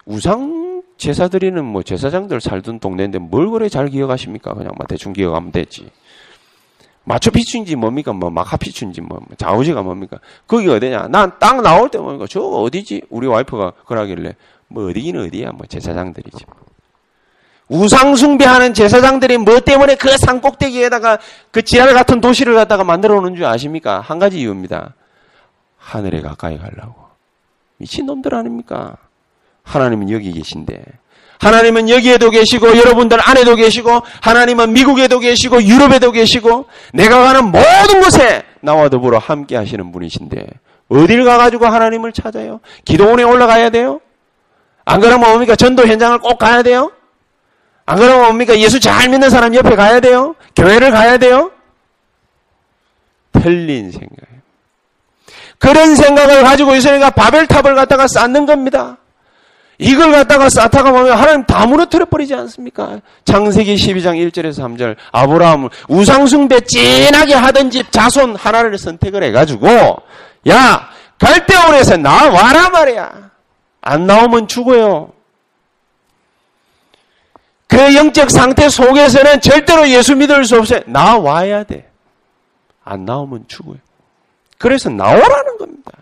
우상 제사 드리는 뭐 제사장들 살던 동네인데 뭘 그래 잘 기억하십니까? 그냥 막 대충 기억하면 되지. 마추피추인지 뭡니까? 뭐 마카피추인지 뭐 자우지가 뭡니까? 거기 어디냐? 난 딱 나올 때 뭡니까? 저 어디지? 우리 와이프가 그러길래 뭐 어디긴 어디야? 뭐 제사장들이지. 우상 숭배하는 제사장들이 뭐 때문에 그 산꼭대기에다가 그 지하를 같은 도시를 갖다가 만들어 놓는 줄 아십니까? 한 가지 이유입니다. 하늘에 가까이 가려고. 미친놈들 아닙니까? 하나님은 여기 계신데. 하나님은 여기에도 계시고 여러분들 안에도 계시고 하나님은 미국에도 계시고 유럽에도 계시고 내가 가는 모든 곳에 나와 더불어 함께 하시는 분이신데 어딜 가가지고 하나님을 찾아요? 기도원에 올라가야 돼요? 안 그러면 뭡니까? 전도 현장을 꼭 가야 돼요? 안 그러면 뭡니까? 예수 잘 믿는 사람 옆에 가야 돼요? 교회를 가야 돼요? 틀린 생각이에요. 그런 생각을 가지고 있으니까 바벨탑을 갖다가 쌓는 겁니다. 이걸 갖다가 쌓다가 보면 하나님 다 무너뜨려 버리지 않습니까? 창세기 12장 1절에서 3절 아브라함 우상숭배 찐하게 하던 집 자손 하나를 선택을 해가지고 야 갈대원에서 나와라 말이야. 안 나오면 죽어요. 그 영적 상태 속에서는 절대로 예수 믿을 수 없어요. 나와야 돼. 안 나오면 죽어요. 그래서 나오라는 겁니다.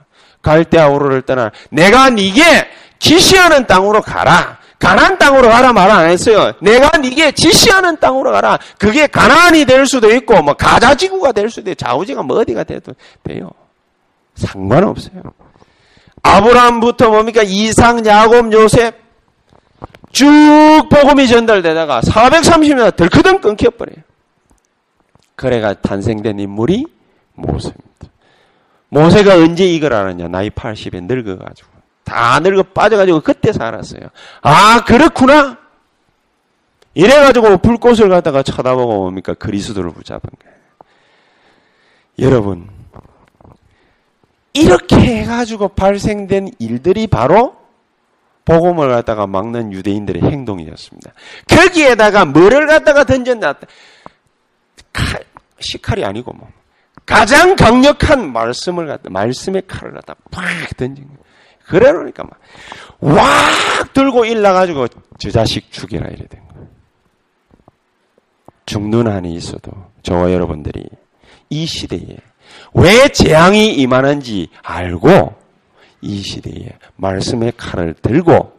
갈대아우로를 떠나 내가 니게 지시하는 땅으로 가라. 가난 땅으로 가라 말 안 했어요. 내가 니게 지시하는 땅으로 가라. 그게 가난이 될 수도 있고 뭐 가자지구가 될 수도 있고 좌우지가 뭐 어디가 돼도 돼요. 상관없어요. 아브라함부터 뭡니까 이상, 야곱, 요셉 쭉 복음이 전달되다가 430년 덜크덩 끊겨버려요. 그래가 탄생된 인물이 모세입니다. 모세가 언제 이걸 알았냐? 나이 80에 늙어가지고. 다 늙어 빠져가지고 그때 살았어요. 아, 그렇구나! 이래가지고 불꽃을 갖다가 쳐다보고 뭡니까? 그리스도를 붙잡은 거예요. 여러분, 이렇게 해가지고 발생된 일들이 바로 복음을 갖다가 막는 유대인들의 행동이었습니다. 거기에다가 뭐를 갖다가 던졌나? 칼, 시칼이 아니고 뭐. 가장 강력한 말씀을 갖다, 말씀의 칼을 갖다 팍 던진 거예요. 그래 놓으니까 막, 왁 들고 일나가지고 저 자식 죽이라 이래 된 거예요. 죽는 한이 있어도 저와 여러분들이 이 시대에 왜 재앙이 임하는지 알고 이 시대에 말씀의 칼을 들고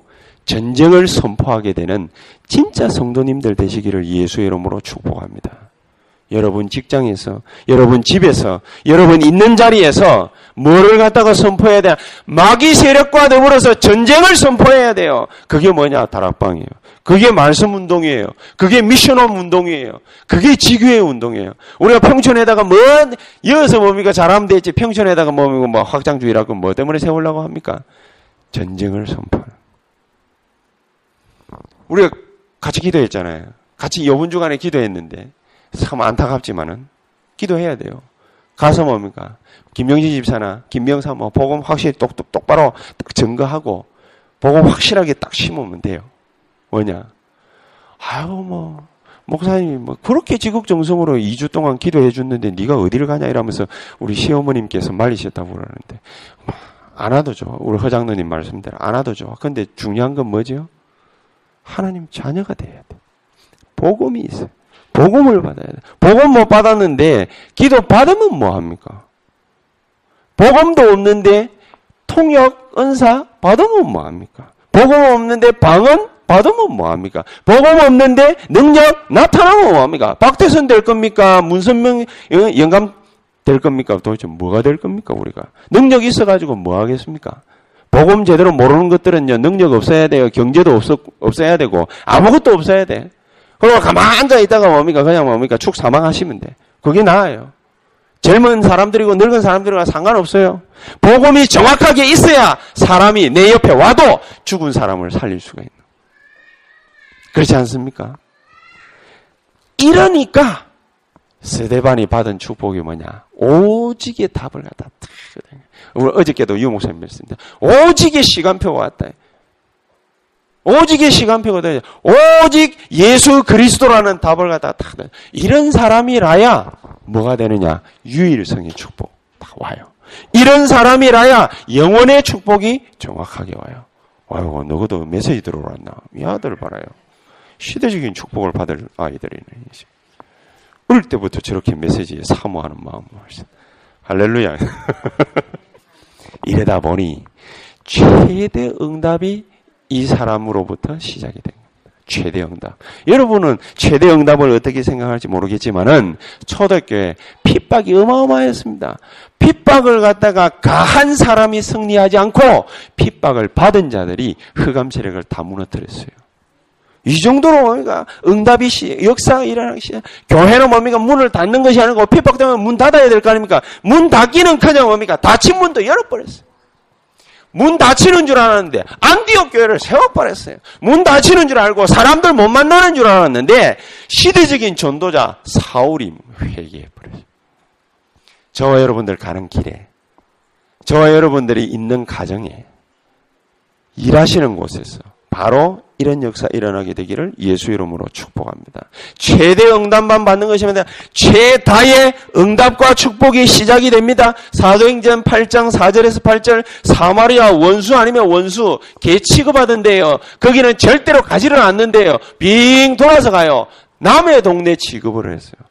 전쟁을 선포하게 되는 진짜 성도님들 되시기를 예수의 이름으로 축복합니다. 여러분 직장에서, 여러분 집에서, 여러분 있는 자리에서 뭐를 갖다가 선포해야 돼? 마귀 세력과 더불어서 전쟁을 선포해야 돼요. 그게 뭐냐? 다락방이에요. 그게 말씀 운동이에요. 그게 미션홈 운동이에요. 그게 지교의 운동이에요. 우리가 평촌에다가 뭐, 이어서 뭡니까? 잘하면 되지. 평촌에다가 뭐, 뭐, 확장주의라고 뭐 때문에 세우려고 합니까? 전쟁을 선포. 우리가 같이 기도했잖아요. 같이 여분 주간에 기도했는데, 참 안타깝지만은, 기도해야 돼요. 가서 뭡니까? 김명진 집사나 김명사 뭐, 복음 확실히 똑, 똑, 똑바로 딱 증거하고, 복음 확실하게 딱 심으면 돼요. 뭐냐? 아유 뭐 목사님 뭐 그렇게 지극정성으로 2주 동안 기도해 줬는데 네가 어디를 가냐 이러면서 우리 시어머님께서 말리셨다고 그러는데 안 와도 좋아. 우리 허장로님 말씀대로 안 와도 좋아. 근데 중요한 건 뭐죠? 하나님 자녀가 돼야 돼. 복음이 있어요. 복음을 받아야 돼. 복음 못 받았는데 기도 받으면 뭐 합니까? 복음도 없는데 통역 은사 받으면 뭐 합니까? 복음 없는데 방언 받으면 뭐 합니까? 복음 없는데 능력 나타나면 뭐 합니까? 박태선 될 겁니까? 문선명 영감 될 겁니까? 도대체 뭐가 될 겁니까? 우리가 능력 있어 가지고 뭐 하겠습니까? 복음 제대로 모르는 것들은요 능력 없어야 돼요. 경제도 없어 없어야 되고 아무것도 없어야 돼. 그리고 가만 앉아 있다가 뭡니까? 그냥 뭡니까? 축 사망하시면 돼. 그게 나아요. 젊은 사람들이고 늙은 사람들과 상관없어요. 복음이 정확하게 있어야 사람이 내 옆에 와도 죽은 사람을 살릴 수가 있는. 그렇지 않습니까? 이러니까 세대반이 받은 축복이 뭐냐? 오직의 답을 갖다 탁. 우리 어저께도 유 목사님 말씀입니다. 오직의 시간표가 왔다. 오직의 시간표가 돼. 오직 예수 그리스도라는 답을 갖다 탁. 이런 사람이라야 뭐가 되느냐? 유일성의 축복 딱 와요. 이런 사람이라야 영원의 축복이 정확하게 와요. 아이고, 너도 메시지 들어왔나? 이 아들 봐라요. 시대적인 축복을 받을 아이들이네. 어릴 때부터 저렇게 메시지에 사모하는 마음으로 할렐루야. 이러다 보니 최대 응답이 이 사람으로부터 시작이 된 겁니다. 최대 응답. 여러분은 최대 응답을 어떻게 생각할지 모르겠지만은 초대교회 핍박이 어마어마했습니다. 핍박을 갖다가 가한 사람이 승리하지 않고 핍박을 받은 자들이 흑암 세력을 다 무너뜨렸어요. 이 정도로 뭡니까? 응답이 시, 역사가 일어나기 시작. 교회는 뭡니까? 문을 닫는 것이 아니고 핍박되면 문 닫아야 될 거 아닙니까? 문 닫기는 그냥 뭡니까? 닫힌 문도 열어버렸어요. 문 닫히는 줄 알았는데 안디옥 교회를 세워버렸어요. 문 닫히는 줄 알고 사람들 못 만나는 줄 알았는데 시대적인 전도자 사울이 회개해버렸어요. 저와 여러분들 가는 길에 저와 여러분들이 있는 가정에 일하시는 곳에서 바로 이런 역사 일어나게 되기를 예수 이름으로 축복합니다. 최대 응답만 받는 것이 아니라 최다의 응답과 축복이 시작이 됩니다. 사도행전 8장 4절에서 8절 사마리아 원수 아니면 원수 개 취급하던데요. 거기는 절대로 가지를 않는데요. 빙 돌아서 가요. 남의 동네 취급을 했어요.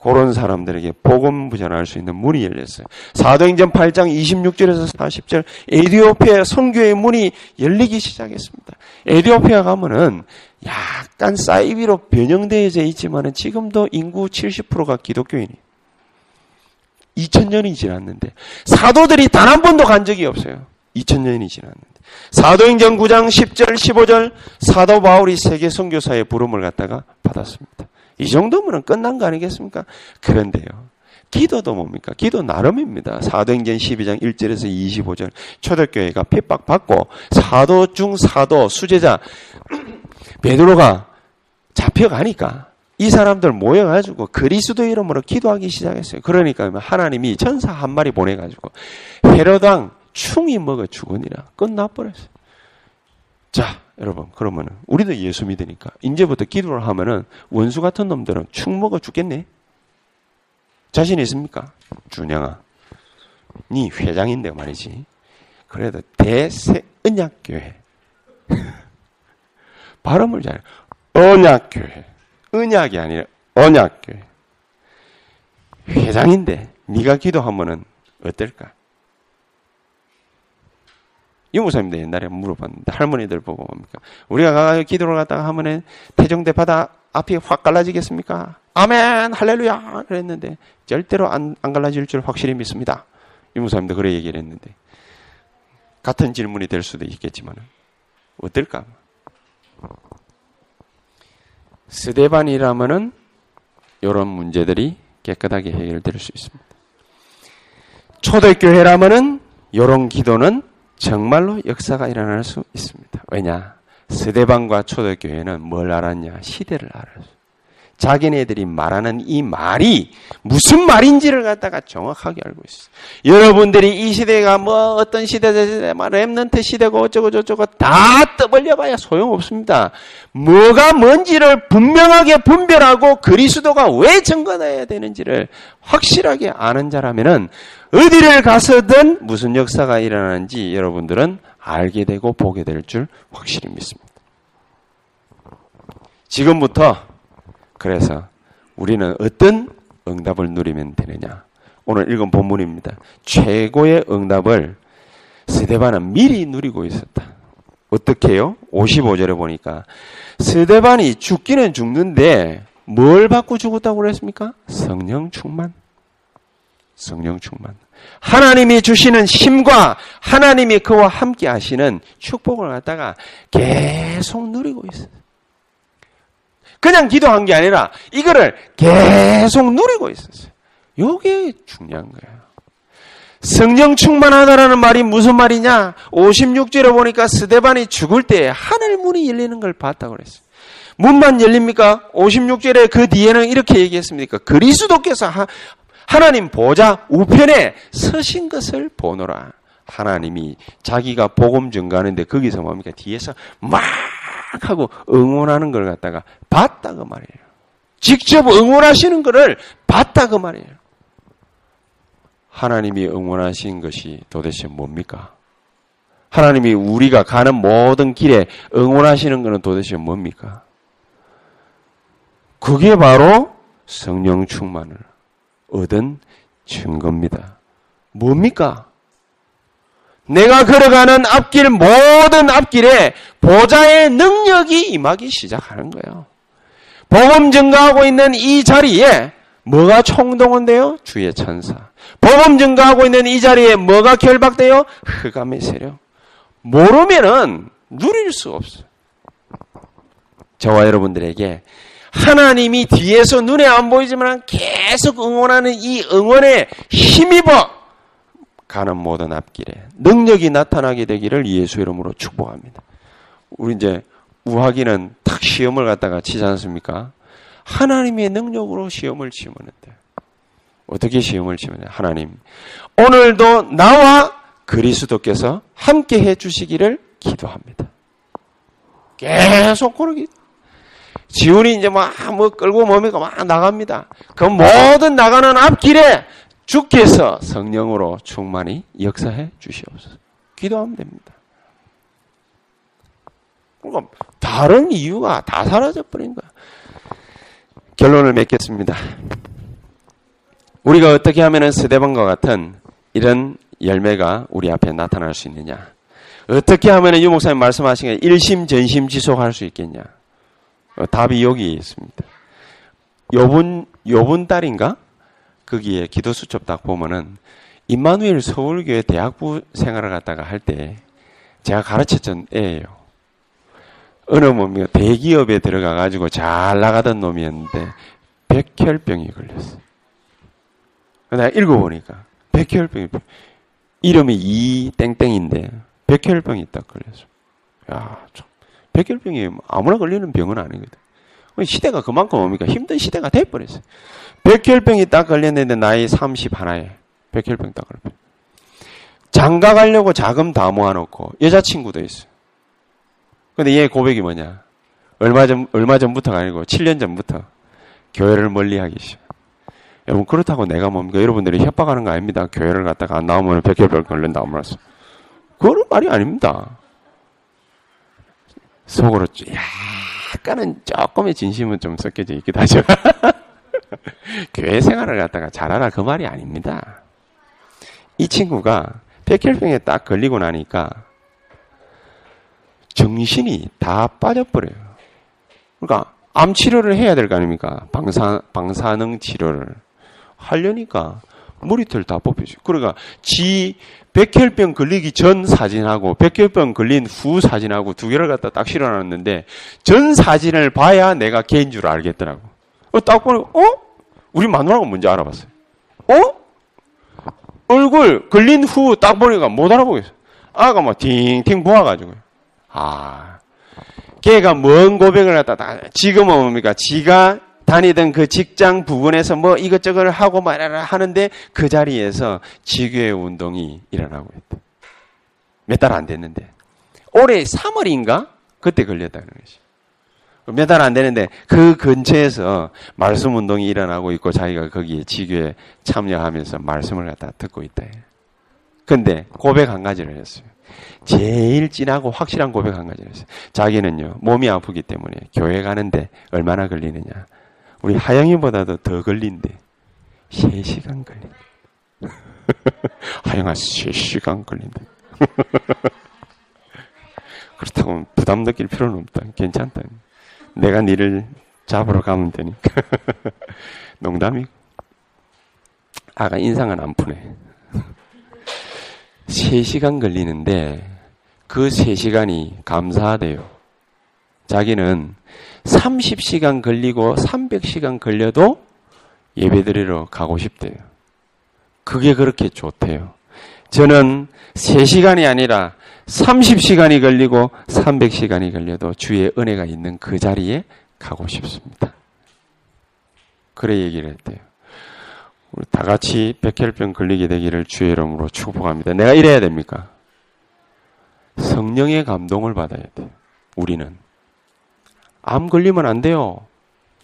그런 사람들에게 복음 부전할 수 있는 문이 열렸어요. 사도행전 8장 26절에서 40절 에디오피아 선교의 문이 열리기 시작했습니다. 에디오피아 가면은 약간 사이비로 변형되어져 있지만은 지금도 인구 70%가 기독교인이. 2000년이 지났는데 사도들이 단 한 번도 간 적이 없어요. 2000년이 지났는데. 사도행전 9장 10절 15절 사도 바울이 세계 선교사의 부름을 갖다가 받았습니다. 이 정도면 끝난 거 아니겠습니까? 그런데요. 기도도 뭡니까? 기도 나름입니다. 사도행전 12장 1절에서 25절 초대교회가 핍박받고 사도 중 사도 수제자 베드로가 잡혀가니까 이 사람들 모여가지고 그리스도 이름으로 기도하기 시작했어요. 그러니까 하나님이 천사 한 마리 보내가지고 헤로당 충이 먹어 죽으니라 끝나버렸어요. 자, 여러분, 그러면은, 우리도 예수 믿으니까, 이제부터 기도를 하면은, 원수 같은 놈들은 축 먹어 죽겠네? 자신 있습니까? 준영아. 니 회장인데 말이지. 그래도 대세 은약교회. 발음을 잘해. 언약교회. 은약이 아니라 언약교회. 회장인데, 네가 기도하면은 어떨까? 유무사님도 옛날에 물어봤는데 할머니들 보고 뭡니까? 우리가 가서 기도를 갔다가 하면은 태종대 바다 앞이 확 갈라지겠습니까? 아멘 할렐루야 그랬는데 절대로 안, 안 갈라질 줄 확실히 믿습니다. 유무사님도 그래 얘기를 했는데 같은 질문이 될 수도 있겠지만 어떨까? 스데반이라면은 이런 문제들이 깨끗하게 해결될 수 있습니다. 초대교회라면은 이런 기도는 정말로 역사가 일어날 수 있습니다. 왜냐? 스데반과 초대교회는 뭘 알았냐? 시대를 알았어. 자기네들이 말하는 이 말이 무슨 말인지를 갖다가 정확하게 알고 있어. 여러분들이 이 시대가 뭐 어떤 시대다, 뭐 remnant 시대고 어쩌고 저쩌고 다 떠벌려봐야 소용없습니다. 뭐가 뭔지를 분명하게 분별하고 그리스도가 왜 증거해야 되는지를 확실하게 아는 자라면은 어디를 가서든 무슨 역사가 일어나는지 여러분들은 알게 되고 보게 될 줄 확실히 믿습니다. 지금부터 그래서 우리는 어떤 응답을 누리면 되느냐? 오늘 읽은 본문입니다. 최고의 응답을 스데반은 미리 누리고 있었다. 어떻게요? 55절에 보니까 스데반이 죽기는 죽는데 뭘 받고 죽었다고 그랬습니까? 성령 충만. 성령 충만. 하나님이 주시는 힘과 하나님이 그와 함께 하시는 축복을 갖다가 계속 누리고 있어요. 그냥 기도한 게 아니라 이거를 계속 누리고 있었어요. 이게 중요한 거예요. 성령 충만하다라는 말이 무슨 말이냐? 56절에 보니까 스데반이 죽을 때 하늘 문이 열리는 걸 봤다고 그랬어요. 문만 열립니까? 56절에 그 뒤에는 이렇게 얘기했습니까? 그리스도께서 하, 하나님 보좌 우편에 서신 것을 보노라. 하나님이 자기가 복음 증가하는데 거기서 뭡니까? 뒤에서 막 하고 응원하는 걸 갖다가 봤다 그 말이에요. 직접 응원하시는 것을 봤다 그 말이에요. 하나님이 응원하신 것이 도대체 뭡니까? 하나님이 우리가 가는 모든 길에 응원하시는 것은 도대체 뭡니까? 그게 바로 성령 충만을 얻은 증거입니다. 뭡니까? 내가 걸어가는 앞길 모든 앞길에 보좌의 능력이 임하기 시작하는 거예요. 복음 증가하고 있는 이 자리에 뭐가 총동원돼요? 주의 천사. 복음 증가하고 있는 이 자리에 뭐가 결박돼요? 흑암의 세력. 모르면은 누릴 수 없어요. 저와 여러분들에게 하나님이 뒤에서 눈에 안 보이지만 계속 응원하는 이 응원에 힘입어 가는 모든 앞길에 능력이 나타나게 되기를 예수 이름으로 축복합니다. 우리 이제 우하기는 탁 시험을 갖다가 치지 않습니까? 하나님의 능력으로 시험을 치면 돼. 어떻게 시험을 치면 돼? 하나님 오늘도 나와 그리스도께서 함께 해 주시기를 기도합니다. 계속 그러기. 지훈이 이제 막, 뭐 끌고 몸이가 막 나갑니다. 그 모든 나가는 앞길에 주께서 성령으로 충만히 역사해 주시옵소서. 기도하면 됩니다. 그러니까 다른 이유가 다 사라져버린 거야. 결론을 맺겠습니다. 우리가 어떻게 하면 스데반과 같은 이런 열매가 우리 앞에 나타날 수 있느냐? 어떻게 하면 유 목사님 말씀하신 게 일심 전심 지속할 수 있겠냐? 어, 답이 여기 있습니다. 요번 요번 달인가 거기에 기도 수첩 딱 보면은 임마누엘 서울교회 대학부 생활을 갖다가 할 때 제가 가르쳤던 애예요. 어느 놈이 대기업에 들어가 가지고 잘 나가던 놈이었는데 백혈병이 걸렸어. 내가 읽어보니까 백혈병이 이름이 이 땡땡인데 백혈병이 딱 걸렸어. 야, 참. 백혈병이 아무나 걸리는 병은 아니거든. 시대가 그만큼 뭡니까? 힘든 시대가 돼버렸어요. 백혈병이 딱 걸렸는데 나이 30 하나에 백혈병 딱 걸려. 장가 가려고 자금 다 모아놓고 여자친구도 있어. 근데 얘 고백이 뭐냐? 얼마 전, 얼마 전부터가 아니고 7년 전부터 교회를 멀리 하기 시작. 여러분, 그렇다고 내가 뭡니까? 여러분들이 협박하는 거 아닙니다. 교회를 갔다가 안 나오면 백혈병 걸린다. 아무랬어. 그런 말이 아닙니다. 속으로 약간은 조금의 진심은 좀 섞여져 있기도 하죠. 교회 생활을 갖다가 잘하라 그 말이 아닙니다. 이 친구가 백혈병에 딱 걸리고 나니까 정신이 다 빠져버려요. 그러니까 암 치료를 해야 될 거 아닙니까? 방사 방사능 치료를 하려니까 머리털 다 뽑히죠. 그러니까 지 백혈병 걸리기 전 사진하고 백혈병 걸린 후 사진하고 두 개를 갖다 딱 실어놨는데 전 사진을 봐야 내가 개인 줄 알겠더라고. 어, 딱 보니 어? 우리 마누라가 뭔지 알아봤어요. 어? 얼굴 걸린 후 딱 보니까 못 알아보겠어. 아가 막 팅팅 부어가지고. 아. 걔가 뭔 고백을 갖다 지금은 뭡니까? 지가 다니던 그 직장 부근에서 뭐 이것저것 하고 말하라 하는데 그 자리에서 지교의 운동이 일어나고 있다. 몇 달 안 됐는데. 올해 3월인가? 그때 걸렸다는 것이. 몇 달 안 되는데 그 근처에서 말씀 운동이 일어나고 있고 자기가 거기에 지교에 참여하면서 말씀을 갖다 듣고 있다. 근데 고백 한 가지를 했어요. 제일 진하고 확실한 고백 한 가지를 했어요. 자기는요, 몸이 아프기 때문에 교회 가는데 얼마나 걸리느냐. 우리 하영이보다도 더 걸린대. 3시간 걸린대. 하영아, 3시간 걸린대. 그렇다고 부담 느낄 필요는 없다. 괜찮다. 내가 니를 잡으러 가면 되니까. 농담이고. 아가 인상은 안 푸네. 3시간 걸리는데 그 3시간이 감사하대요. 자기는 30시간 걸리고 300시간 걸려도 예배 드리러 가고 싶대요. 그게 그렇게 좋대요. 저는 3시간이 아니라 30시간이 걸리고 300시간이 걸려도 주의 은혜가 있는 그 자리에 가고 싶습니다. 그래 얘기를 했대요. 우리 다 같이 백혈병 걸리게 되기를 주의 이름으로 축복합니다. 내가 이래야 됩니까? 성령의 감동을 받아야 돼요. 우리는. 암 걸리면 안 돼요.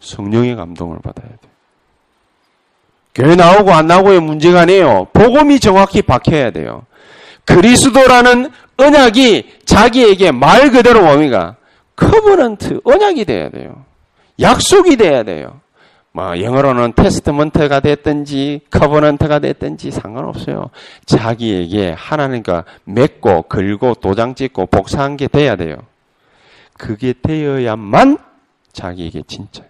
성령의 감동을 받아야 돼요. 교회 나오고 안 나오고의 문제가 아니에요. 복음이 정확히 박혀야 돼요. 그리스도라는 언약이 자기에게 말 그대로 뭡니까? covenant, 언약이 돼야 돼요. 약속이 돼야 돼요. 뭐 영어로는 testament가 됐든지 covenant가 됐든지 상관없어요. 자기에게 하나님과 맺고 걸고 도장 찍고 복사한 게 돼야 돼요. 그게 되어야만 자기에게 진짜.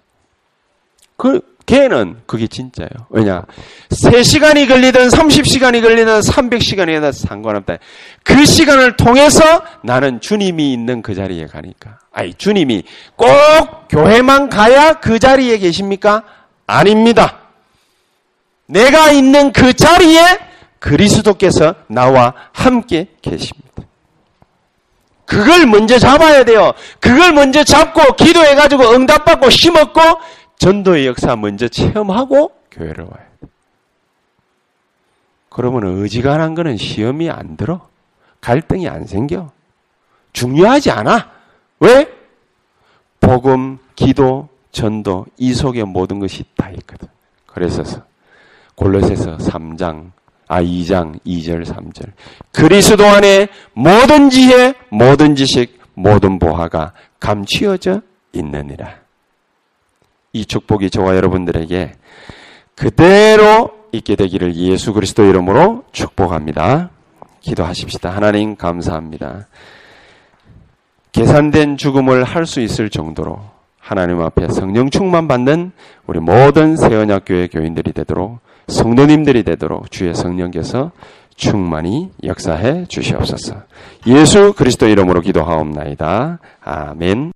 그, 걔는 그게 진짜예요. 왜냐? 3시간이 걸리든 30시간이 걸리든 300시간이든 상관없다. 그 시간을 통해서 나는 주님이 있는 그 자리에 가니까. 아니, 주님이 꼭 교회만 가야 그 자리에 계십니까? 아닙니다. 내가 있는 그 자리에 그리스도께서 나와 함께 계십니다. 그걸 먼저 잡아야 돼요. 그걸 먼저 잡고 기도해가지고 응답받고 힘없고 전도의 역사 먼저 체험하고 교회를 와야 돼. 그러면 어지간한 거는 시험이 안 들어. 갈등이 안 생겨. 중요하지 않아. 왜? 복음, 기도, 전도 이 속에 모든 것이 다 있거든. 그래서 골로새서 3장 아 2장 2절 3절 그리스도 안에 모든 지혜, 모든 지식, 모든 보화가 감추어져 있느니라. 이 축복이 저와 여러분들에게 그대로 있게 되기를 예수 그리스도 이름으로 축복합니다. 기도하십시다. 하나님 감사합니다. 계산된 죽음을 할 수 있을 정도로 하나님 앞에 성령 충만 받는 우리 모든 세언약교회 교인들이 되도록 성도님들이 되도록 주의 성령께서 충만히 역사해 주시옵소서. 예수 그리스도 이름으로 기도하옵나이다. 아멘.